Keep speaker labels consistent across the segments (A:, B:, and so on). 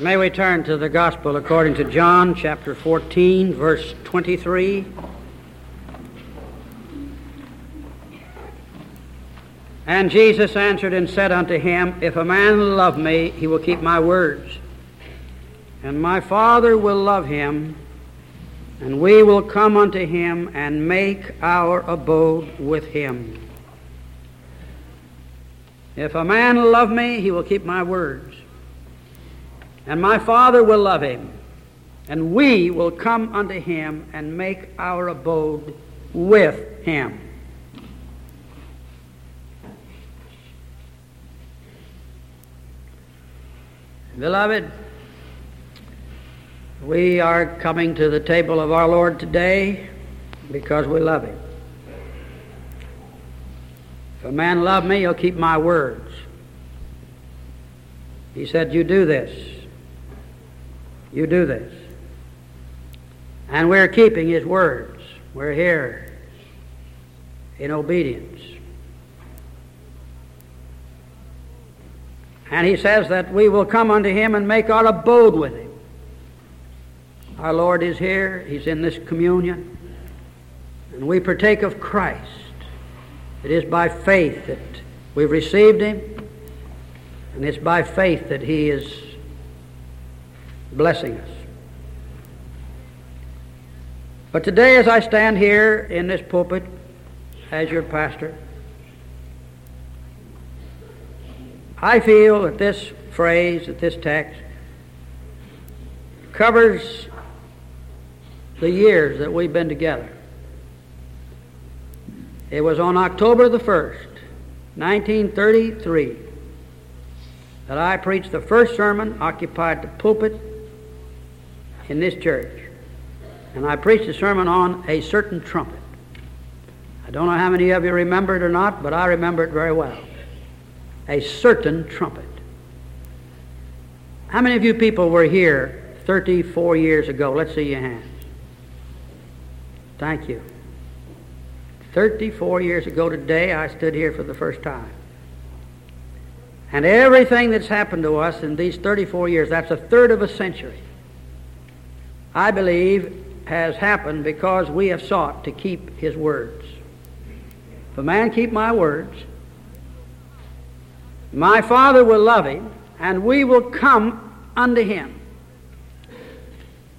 A: May we turn to the Gospel according to John chapter 14, verse 23. And Jesus answered and said unto him, If a man love me, he will keep my words. And my Father will love him, and we will come unto him and make our abode with him. If a man love me, he will keep my words. And my Father will love him, and we will come unto him and make our abode with him. Beloved, we are coming to the table of our Lord today because we love him. If a man love me, he'll keep my words. He said, You do this. You do this. And we're keeping his words. We're here in obedience. And he says that we will come unto him and make our abode with him. Our Lord is here. He's in this communion. And we partake of Christ. It is by faith that we've received him. And it's by faith that he is blessing us. But today, as I stand here in this pulpit as your pastor, I feel that this phrase, that this text, covers the years that we've been together. It was on October the 1st, 1933, that I preached the first sermon, occupied the pulpit in this church. And I preached a sermon on a certain trumpet. I don't know how many of you remember it or not, but I remember it very well. A certain trumpet. How many of you people were here 34 years ago? Let's see your hands. Thank you. 34 years ago today, I stood here for the first time. And everything that's happened to us in these 34 years, that's a third of a century. I believe, has happened because we have sought to keep his words. If a man keep my words, my Father will love him, and we will come unto him.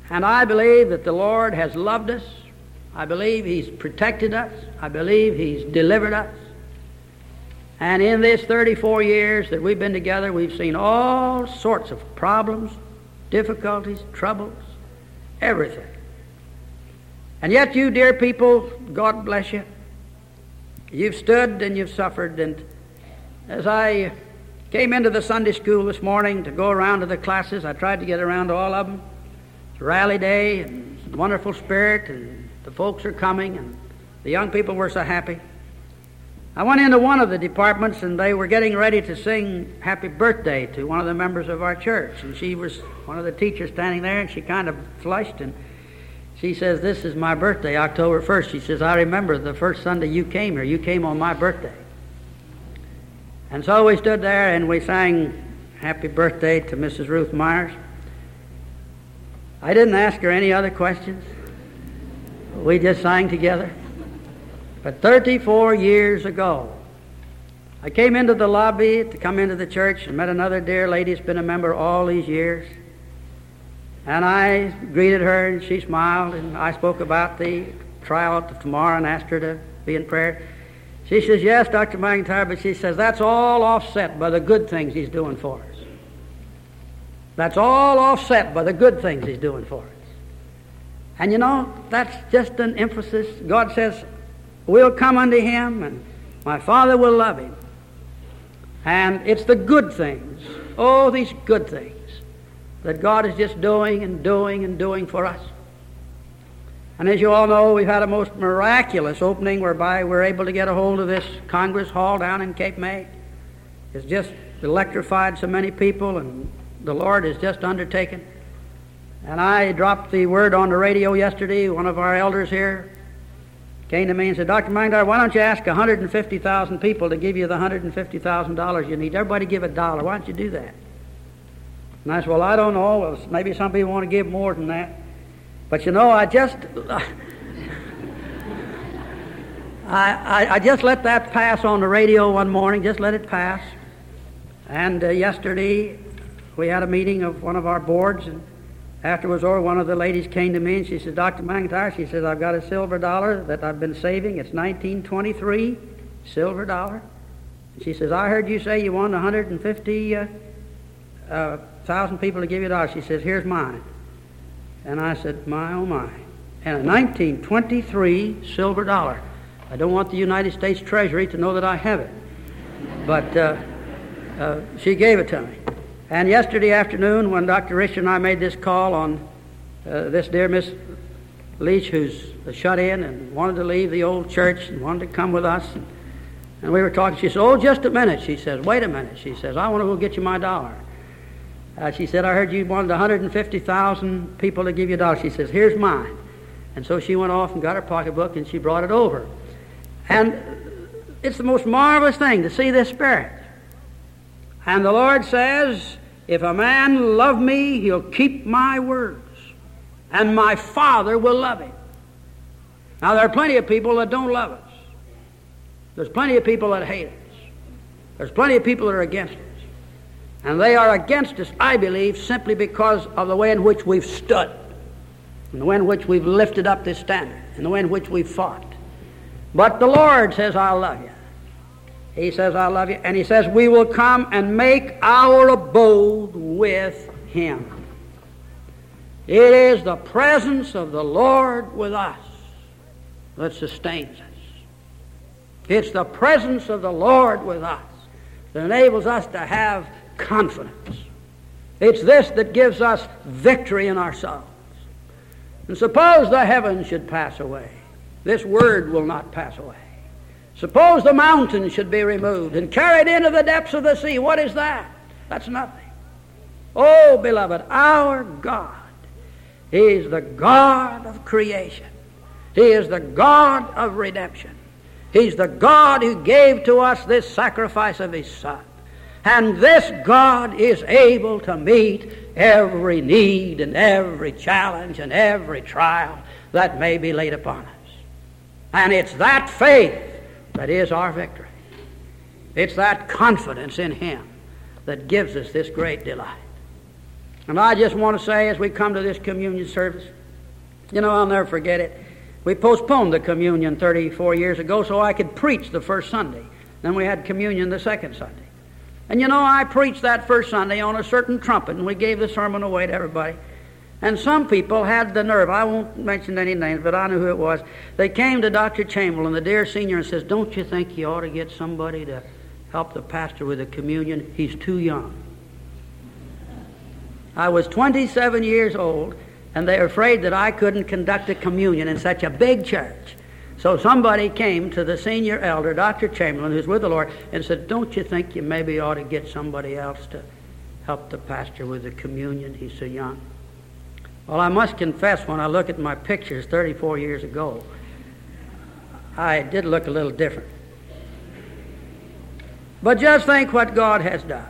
A: And I believe that the Lord has loved us. I believe he's protected us. I believe he's delivered us. And in this 34 years that we've been together, we've seen all sorts of problems, difficulties, troubles, everything. And yet, you dear people, God bless you. You've stood and you've suffered. And as I came into the Sunday school this morning to go around to the classes, I tried to get around to all of them. It's rally day and wonderful spirit, and the folks are coming, and the young people were so happy. I went into one of the departments and they were getting ready to sing happy birthday to one of the members of our church. And she was one of the teachers standing there and she kind of flushed and she says, This is my birthday, October 1st. She says, I remember the first Sunday you came here. You came on my birthday. And so we stood there and we sang happy birthday to Mrs. Ruth Myers. I didn't ask her any other questions. We just sang together. But 34 years ago, I came into the lobby to come into the church and met another dear lady who's been a member all these years. And I greeted her and she smiled and I spoke about the trial tomorrow and asked her to be in prayer. She says, Yes, Dr. McIntire, but she says, That's all offset by the good things he's doing for us. That's all offset by the good things he's doing for us. And you know, that's just an emphasis. God says, We'll come unto him, and my Father will love him. And it's the good things, oh, these good things, that God is just doing and doing and doing for us. And as you all know, we've had a most miraculous opening whereby we're able to get a hold of this Congress Hall down in Cape May. It's just electrified so many people, and the Lord has just undertaken. And I dropped the word on the radio yesterday. One of our elders here came to me and said, Dr. McIntire, why don't you ask 150,000 people to give you the $150,000 you need? Everybody give a dollar. Why don't you do that? And I said, Well, I don't know. Maybe some people want to give more than that. But you know, I just. I, I, I, just let that pass on the radio one morning, just let it pass. And uh, yesterday, we had a meeting of one of our boards, and after it was over, one of the ladies came to me and she said, Dr. McIntire, she says, I've got a silver dollar that I've been saving. It's 1923, silver dollar. And she says, I heard you say you wanted 150,000 uh, uh, people to give you a dollar. She says, here's mine. And I said, my, oh my. And a 1923 silver dollar. I don't want the United States Treasury to know that I have it. But uh, uh she gave it to me. And yesterday afternoon, when Dr. Richard and I made this call on uh, this dear Miss Leach, who's shut in and wanted to leave the old church and wanted to come with us, and, and we were talking, she said, Oh, just a minute. She says, Wait a minute. She says, I want to go get you my dollar. Uh, she said, I heard you wanted 150,000 people to give you a dollar. She says, Here's mine. And so she went off and got her pocketbook and she brought it over. And it's the most marvelous thing to see this spirit. And the Lord says, if a man love me, he'll keep my words, and my Father will love him. Now, there are plenty of people that don't love us. There's plenty of people that hate us. There's plenty of people that are against us. And they are against us, I believe, simply because of the way in which we've stood, and the way in which we've lifted up this standard, and the way in which we've fought. But the Lord says, I'll love you. He says, I love you. And he says, we will come and make our abode with him. It is the presence of the Lord with us that sustains us. It's the presence of the Lord with us that enables us to have confidence. It's this that gives us victory in ourselves. And suppose the heavens should pass away. This word will not pass away. Suppose the mountain should be removed and carried into the depths of the sea. What is that? That's nothing. Oh, beloved, our God is the God of creation. He is the God of redemption. He's the God who gave to us this sacrifice of His Son. And this God is able to meet every need and every challenge and every trial that may be laid upon us. And it's that faith that is our victory. It's that confidence in Him that gives us this great delight. And I just want to say, as we come to this communion service, you know, I'll never forget it. We postponed the communion 34 years ago so I could preach the first Sunday. Then we had communion the second Sunday. And you know, I preached that first Sunday on a certain trumpet, and we gave the sermon away to everybody. And some people had the nerve, I won't mention any names, but I knew who it was. They came to Dr. Chamberlain, the dear senior, and says, Don't you think you ought to get somebody to help the pastor with the communion? He's too young. I was 27 years old, and they were afraid that I couldn't conduct a communion in such a big church. So somebody came to the senior elder, Dr. Chamberlain, who's with the Lord, and said, Don't you think you maybe ought to get somebody else to help the pastor with the communion? He's so young. Well, I must confess, when I look at my pictures 34 years ago, I did look a little different. But just think what God has done.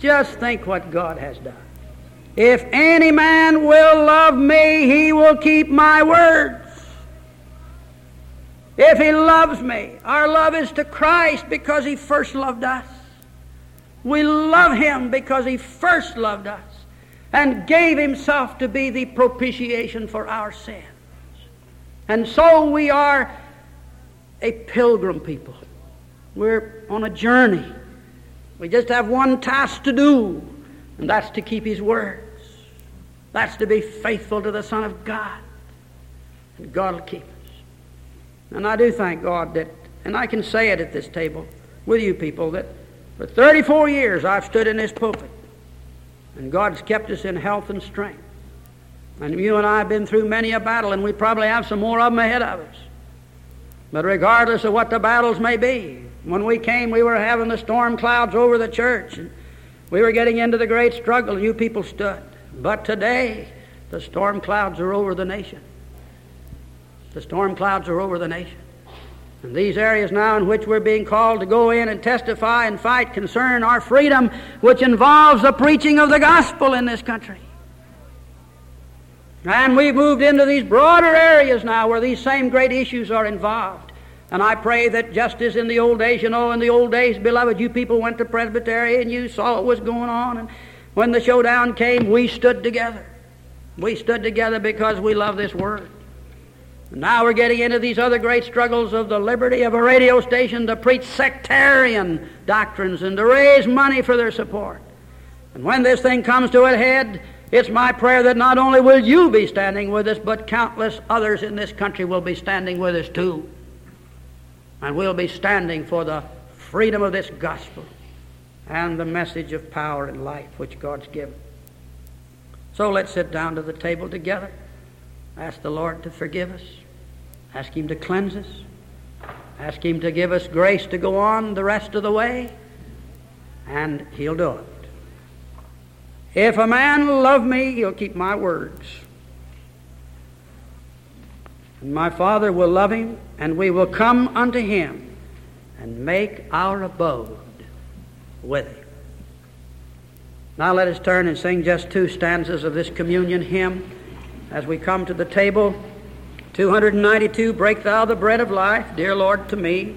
A: Just think what God has done. If any man will love me, he will keep my words. If he loves me, our love is to Christ because he first loved us. We love him because he first loved us and gave himself to be the propitiation for our sins. And so we are a pilgrim people. We're on a journey. We just have one task to do, and that's to keep his words. That's to be faithful to the Son of God. And God will keep us. And I do thank God that, and I can say it at this table with you people, that for 34 years I've stood in this pulpit and God's kept us in health and strength. And you and I have been through many a battle, and we probably have some more of them ahead of us. But regardless of what the battles may be, when we came, we were having the storm clouds over the church. And we were getting into the great struggle, and you people stood. But today, the storm clouds are over the nation. The storm clouds are over the nation. And these areas now in which we're being called to go in and testify and fight concern our freedom, which involves the preaching of the gospel in this country. And we've moved into these broader areas now where these same great issues are involved. And I pray that just as in the old days, you know, in the old days, beloved, you people went to Presbytery and you saw what was going on. And when the showdown came, we stood together. We stood together because we love this word. Now we're getting into these other great struggles of the liberty of a radio station to preach sectarian doctrines and to raise money for their support. And when this thing comes to a head, it's my prayer that not only will you be standing with us, but countless others in this country will be standing with us too. And we'll be standing for the freedom of this gospel and the message of power and life which God's given. So let's sit down to the table together. Ask the Lord to forgive us. Ask Him to cleanse us. Ask Him to give us grace to go on the rest of the way. And He'll do it. If a man love me, he'll keep my words. And my Father will love him, and we will come unto him and make our abode with him. Now let us turn and sing just two stanzas of this communion hymn as we come to the table. 292 Break thou the bread of life, dear Lord, to me.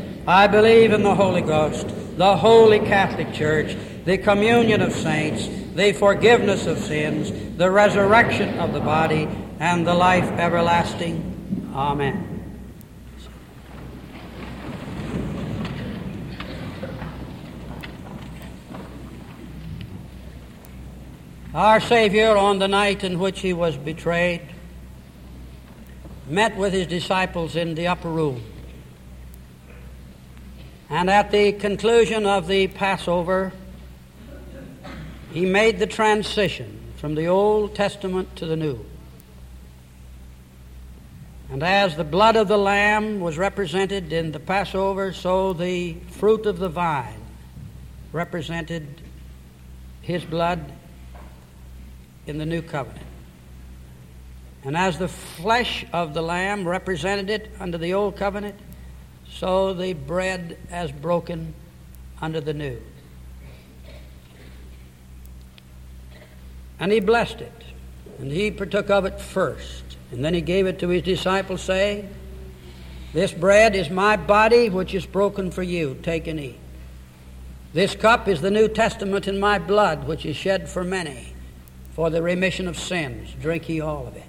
A: I believe in the Holy Ghost, the Holy Catholic Church, the communion of saints, the forgiveness of sins, the resurrection of the body, and the life everlasting. Amen. Our Savior, on the night in which he was betrayed, met with his disciples in the upper room. And at the conclusion of the Passover, he made the transition from the Old Testament to the New. And as the blood of the Lamb was represented in the Passover, so the fruit of the vine represented his blood in the new covenant. And as the flesh of the Lamb represented it under the old covenant, so the bread as broken under the new. And he blessed it, and he partook of it first. And then he gave it to his disciples, saying, This bread is my body, which is broken for you. Take and eat. This cup is the New Testament in my blood, which is shed for many for the remission of sins. Drink ye all of it.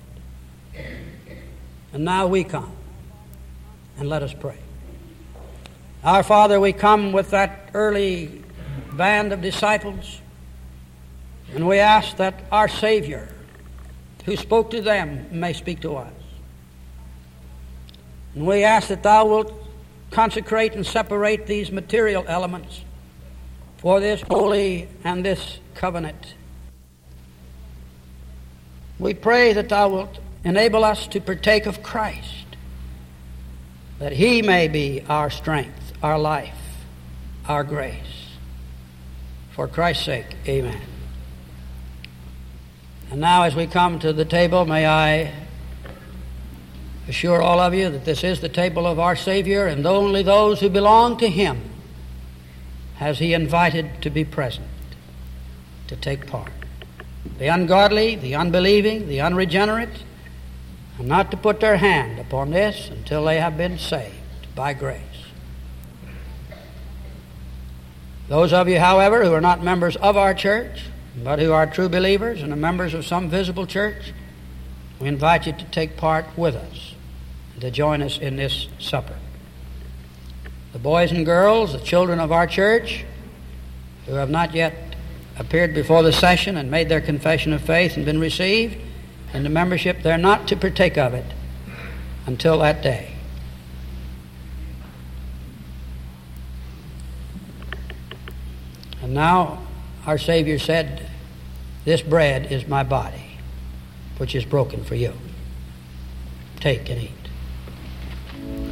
A: And now we come, and let us pray. Our Father, we come with that early band of disciples, and we ask that our Savior, who spoke to them, may speak to us. And we ask that Thou wilt consecrate and separate these material elements for this holy and this covenant. We pray that Thou wilt enable us to partake of Christ, that He may be our strength our life, our grace. For Christ's sake, amen. And now, as we come to the table, may I assure all of you that this is the table of our Savior, and only those who belong to Him has He invited to be present, to take part. The ungodly, the unbelieving, the unregenerate, are not to put their hand upon this until they have been saved by grace. Those of you, however, who are not members of our church, but who are true believers and are members of some visible church, we invite you to take part with us, to join us in this supper. The boys and girls, the children of our church, who have not yet appeared before the session and made their confession of faith and been received into membership, they're not to partake of it until that day. Now our Savior said, This bread is my body, which is broken for you. Take and eat.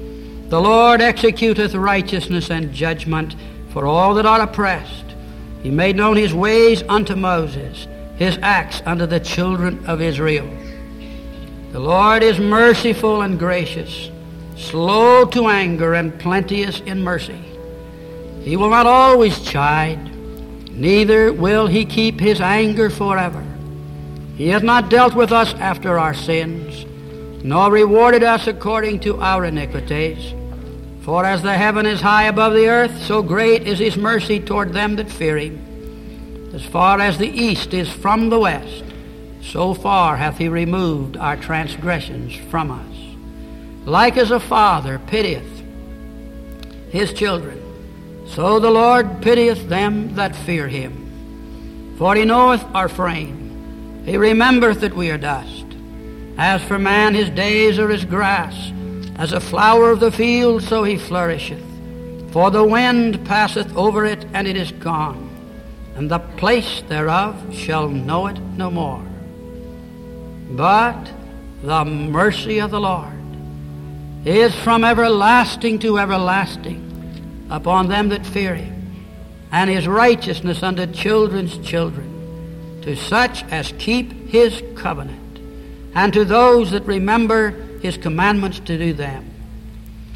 A: The Lord executeth righteousness and judgment for all that are oppressed. He made known his ways unto Moses, his acts unto the children of Israel. The Lord is merciful and gracious, slow to anger and plenteous in mercy. He will not always chide, neither will he keep his anger forever. He has not dealt with us after our sins, nor rewarded us according to our iniquities. For as the heaven is high above the earth, so great is his mercy toward them that fear him. As far as the east is from the west, so far hath he removed our transgressions from us. Like as a father pitieth his children, so the Lord pitieth them that fear him. For he knoweth our frame. He remembereth that we are dust. As for man, his days are as grass. As a flower of the field, so he flourisheth. For the wind passeth over it, and it is gone, and the place thereof shall know it no more. But the mercy of the Lord is from everlasting to everlasting upon them that fear him, and his righteousness unto children's children, to such as keep his covenant, and to those that remember his commandments to do them.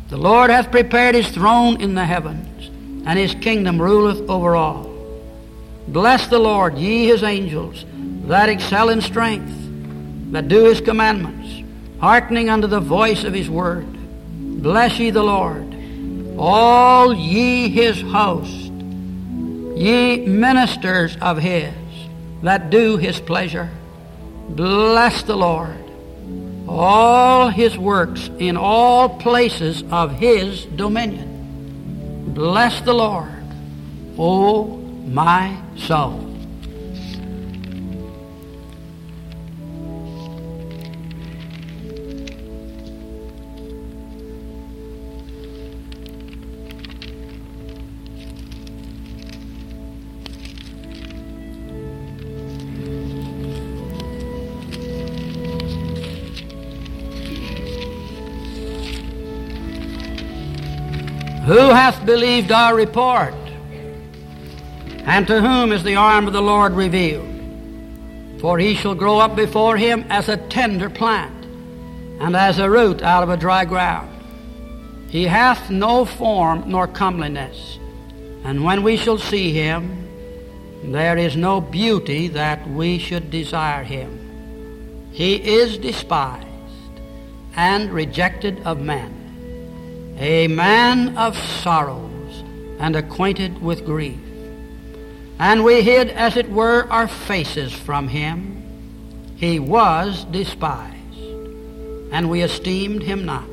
A: The Lord hath prepared his throne in the heavens, and his kingdom ruleth over all. Bless the Lord, ye his angels, that excel in strength, that do his commandments, hearkening unto the voice of his word. Bless ye the Lord, all ye his host, ye ministers of his, that do his pleasure. Bless the Lord all his works in all places of his dominion. Bless the Lord, O my soul. Who hath believed our report? And to whom is the arm of the Lord revealed? For he shall grow up before him as a tender plant, and as a root out of a dry ground. He hath no form nor comeliness, and when we shall see him, there is no beauty that we should desire him. He is despised and rejected of men a man of sorrows and acquainted with grief. And we hid, as it were, our faces from him. He was despised, and we esteemed him not.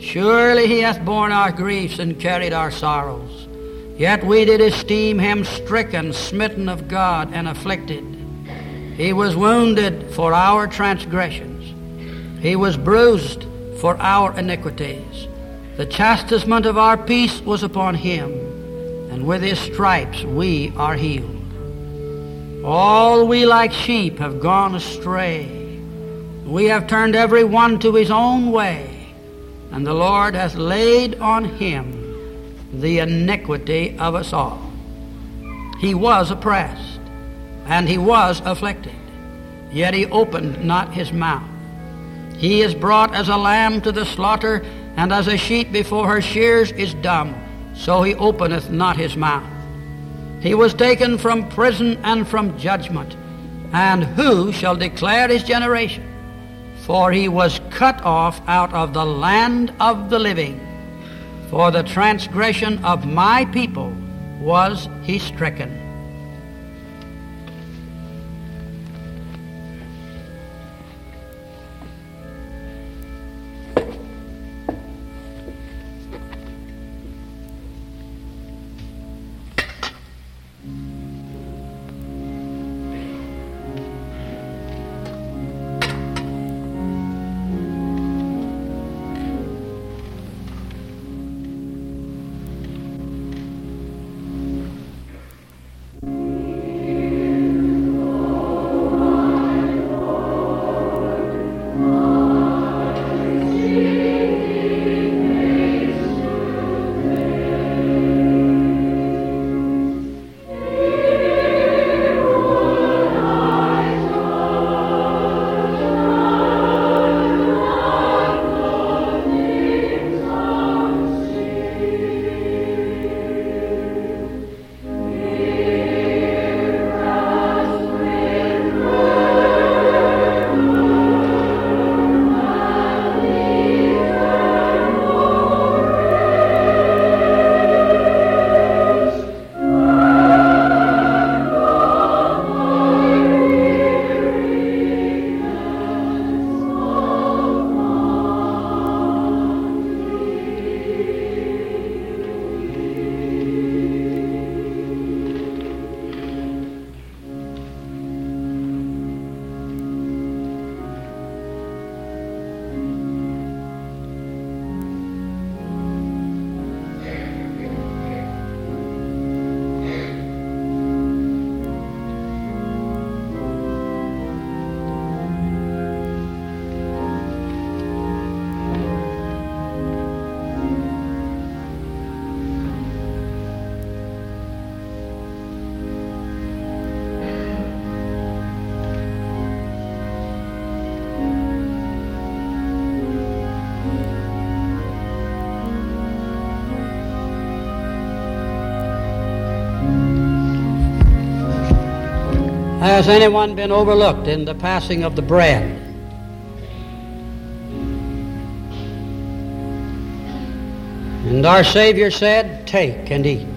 A: Surely he hath borne our griefs and carried our sorrows. Yet we did esteem him stricken, smitten of God, and afflicted. He was wounded for our transgressions. He was bruised for our iniquities. The chastisement of our peace was upon him, and with his stripes we are healed. All we like sheep have gone astray. We have turned every one to his own way, and the Lord hath laid on him the iniquity of us all. He was oppressed, and he was afflicted, yet he opened not his mouth. He is brought as a lamb to the slaughter, and as a sheep before her shears is dumb, so he openeth not his mouth. He was taken from prison and from judgment. And who shall declare his generation? For he was cut off out of the land of the living. For the transgression of my people was he stricken. Has anyone been overlooked in the passing of the bread? And our Savior said, Take and eat.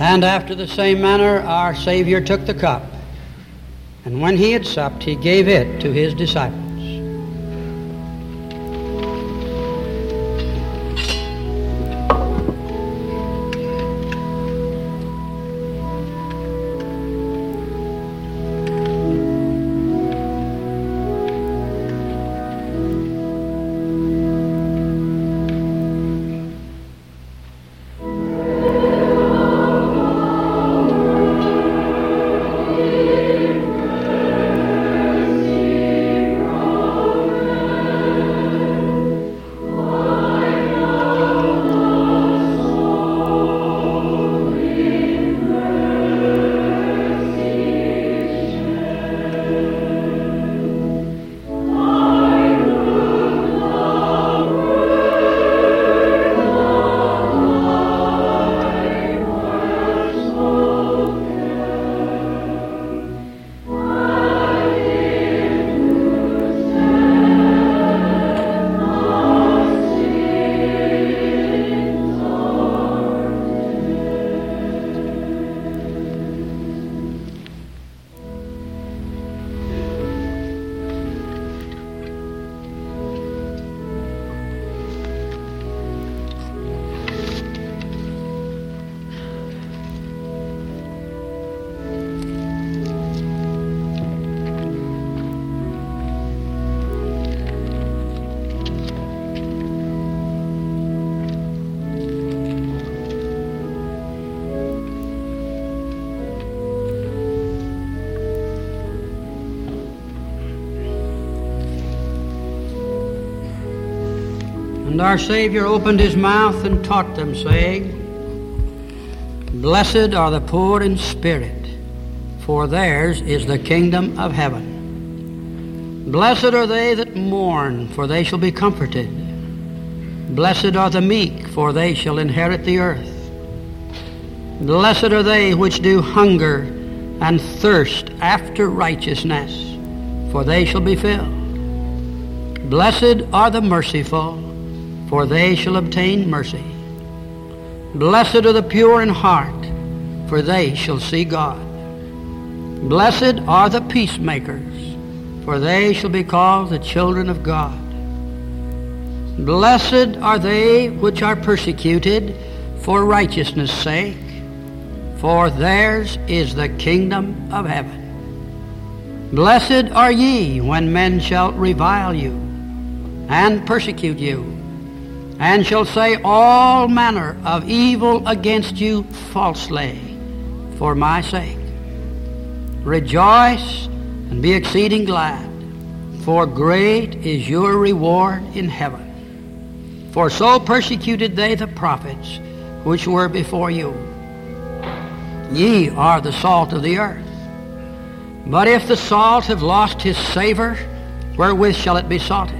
A: And after the same manner our Savior took the cup, and when he had supped, he gave it to his disciples. And our Savior opened his mouth and taught them, saying, Blessed are the poor in spirit, for theirs is the kingdom of heaven. Blessed are they that mourn, for they shall be comforted. Blessed are the meek, for they shall inherit the earth. Blessed are they which do hunger and thirst after righteousness, for they shall be filled. Blessed are the merciful, for they shall obtain mercy. Blessed are the pure in heart, for they shall see God. Blessed are the peacemakers, for they shall be called the children of God. Blessed are they which are persecuted for righteousness' sake, for theirs is the kingdom of heaven. Blessed are ye when men shall revile you and persecute you and shall say all manner of evil against you falsely for my sake. Rejoice and be exceeding glad, for great is your reward in heaven. For so persecuted they the prophets which were before you. Ye are the salt of the earth. But if the salt have lost his savor, wherewith shall it be salted?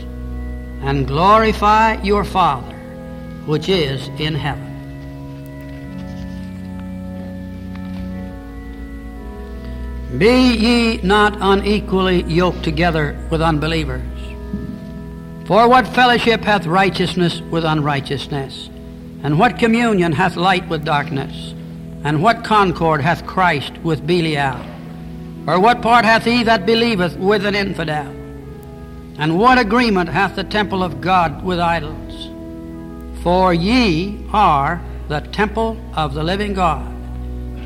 A: and glorify your Father which is in heaven. Be ye not unequally yoked together with unbelievers. For what fellowship hath righteousness with unrighteousness? And what communion hath light with darkness? And what concord hath Christ with Belial? Or what part hath he that believeth with an infidel? And what agreement hath the temple of God with idols? For ye are the temple of the living God.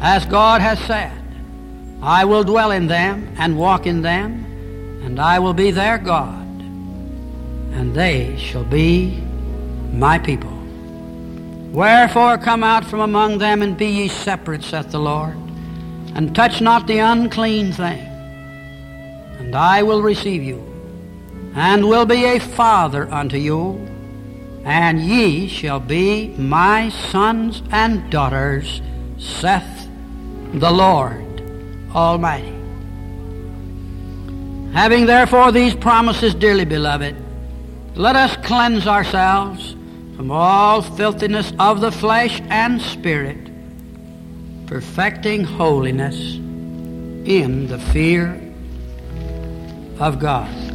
A: As God has said, I will dwell in them and walk in them, and I will be their God, and they shall be my people. Wherefore come out from among them and be ye separate, saith the Lord, and touch not the unclean thing. And I will receive you, and will be a father unto you, and ye shall be my sons and daughters, saith the Lord Almighty. Having therefore these promises, dearly beloved, let us cleanse ourselves from all filthiness of the flesh and spirit, perfecting holiness in the fear of God.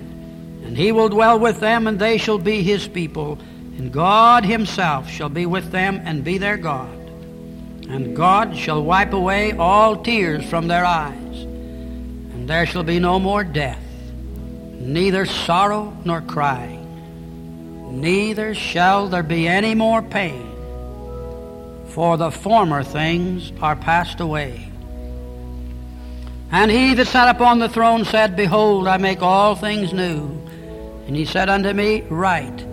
A: and he will dwell with them, and they shall be his people, and God himself shall be with them and be their God. And God shall wipe away all tears from their eyes, and there shall be no more death neither sorrow nor crying, neither shall there be any more pain, for the former things are passed away. And he that sat upon the throne said, Behold, I make all things new. And he said unto me, Write,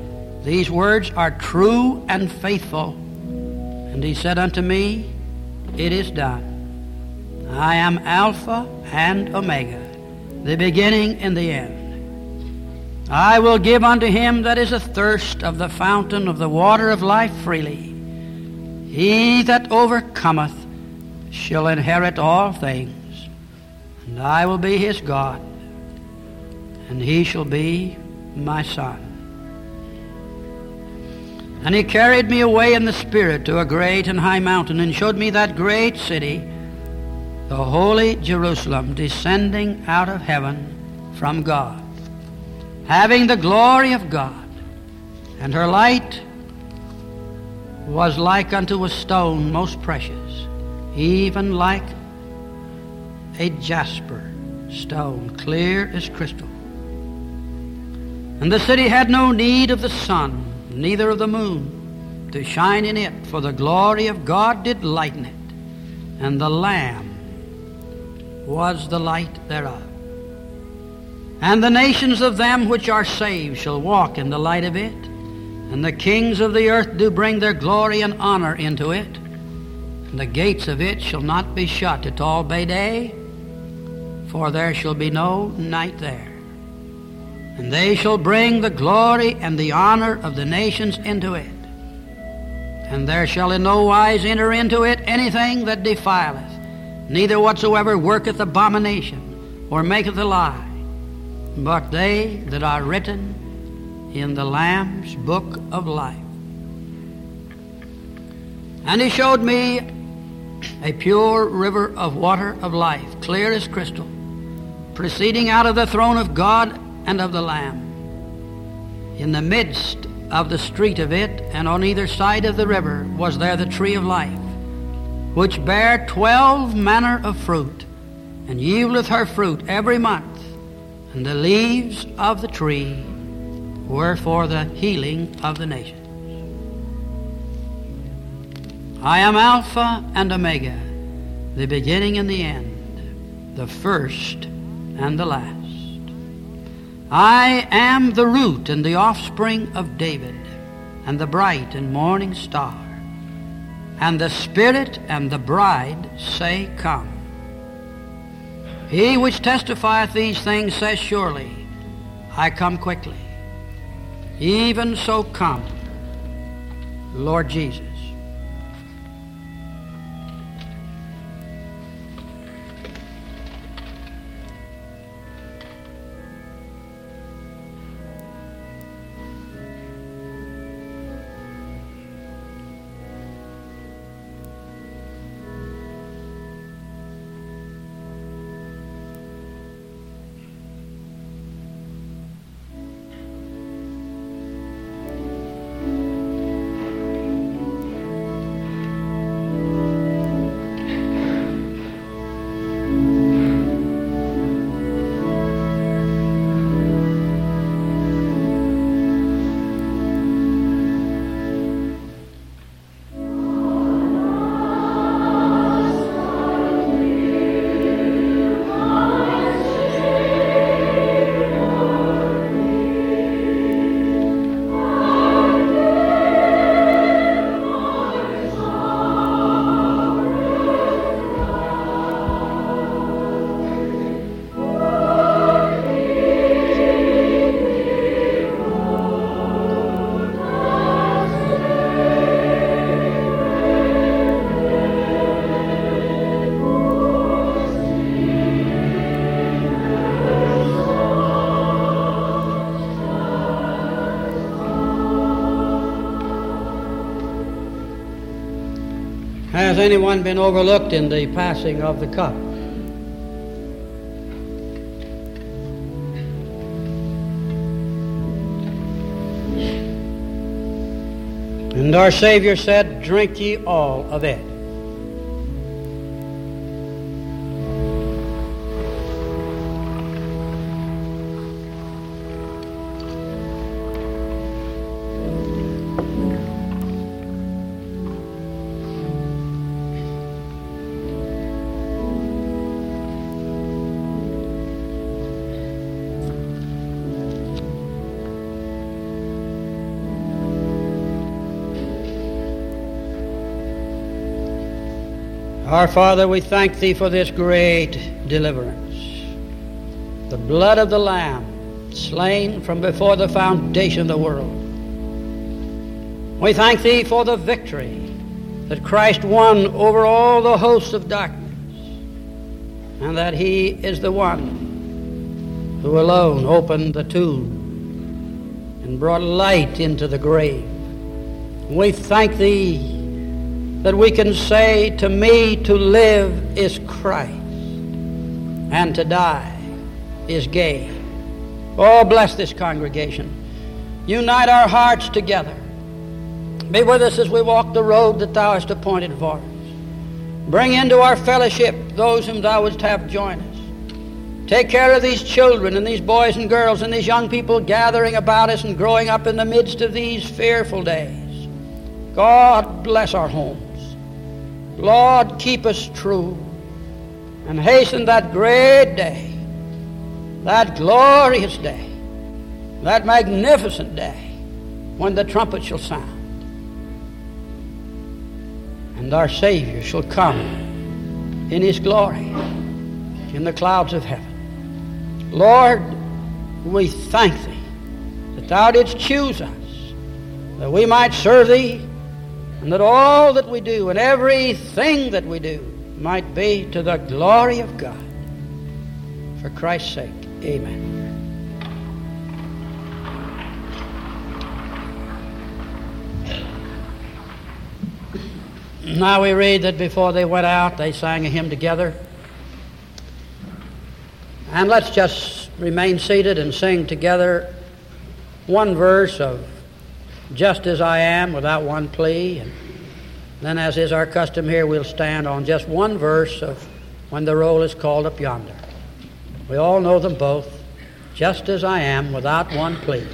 A: these words are true and faithful. And he said unto me, It is done. I am Alpha and Omega, the beginning and the end. I will give unto him that is athirst of the fountain of the water of life freely. He that overcometh shall inherit all things, and I will be his God, and he shall be my son. And he carried me away in the Spirit to a great and high mountain, and showed me that great city, the holy Jerusalem, descending out of heaven from God having the glory of God. And her light was like unto a stone most precious, even like a jasper stone, clear as crystal. And the city had no need of the sun, neither of the moon, to shine in it, for the glory of God did lighten it, and the Lamb was the light thereof. And the nations of them which are saved shall walk in the light of it, and the kings of the earth do bring their glory and honor into it. And the gates of it shall not be shut at all by day, for there shall be no night there. And they shall bring the glory and the honor of the nations into it. And there shall in no wise enter into it anything that defileth, neither whatsoever worketh abomination, or maketh a lie but they that are written in the Lamb's book of life. And he showed me a pure river of water of life, clear as crystal, proceeding out of the throne of God and of the Lamb. In the midst of the street of it, and on either side of the river, was there the tree of life, which bare twelve manner of fruit, and yieldeth her fruit every month and the leaves of the tree were for the healing of the nations. I am Alpha and Omega, the beginning and the end, the first and the last. I am the root and the offspring of David, and the bright and morning star. And the Spirit and the bride say, Come. He which testifieth these things says, Surely, I come quickly. Even so come, Lord Jesus. Has anyone been overlooked in the passing of the cup? And our Savior said, Drink ye all of it. Our Father, we thank Thee for this great deliverance. The blood of the Lamb slain from before the foundation of the world. We thank Thee for the victory that Christ won over all the hosts of darkness, and that He is the one who alone opened the tomb and brought light into the grave. We thank Thee that we can say, To me to live is Christ, and to die is gain. Oh, bless this congregation. Unite our hearts together. Be with us as we walk the road that Thou hast appointed for us. Bring into our fellowship those whom Thou wouldst have join us. Take care of these children and these boys and girls and these young people gathering about us and growing up in the midst of these fearful days. God bless our home. Lord, keep us true and hasten that great day, that glorious day, that magnificent day when the trumpet shall sound and our Savior shall come in His glory in the clouds of heaven. Lord, we thank Thee that Thou didst choose us that we might serve Thee and that all that we do and everything that we do might be to the glory of God. For Christ's sake, amen. Now we read that before they went out, they sang a hymn together. And let's just remain seated and sing together one verse of just as I am without one plea. And then, as is our custom here, we'll stand on just one verse of when the roll is called up yonder. We all know them both. Just as I am without one plea.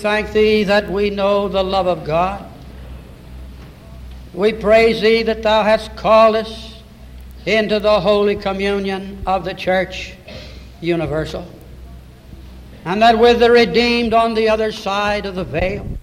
A: Thank Thee that we know the love of God. We praise Thee that Thou hast called us into the holy communion of the church universal. And that with the redeemed on the other side of the veil,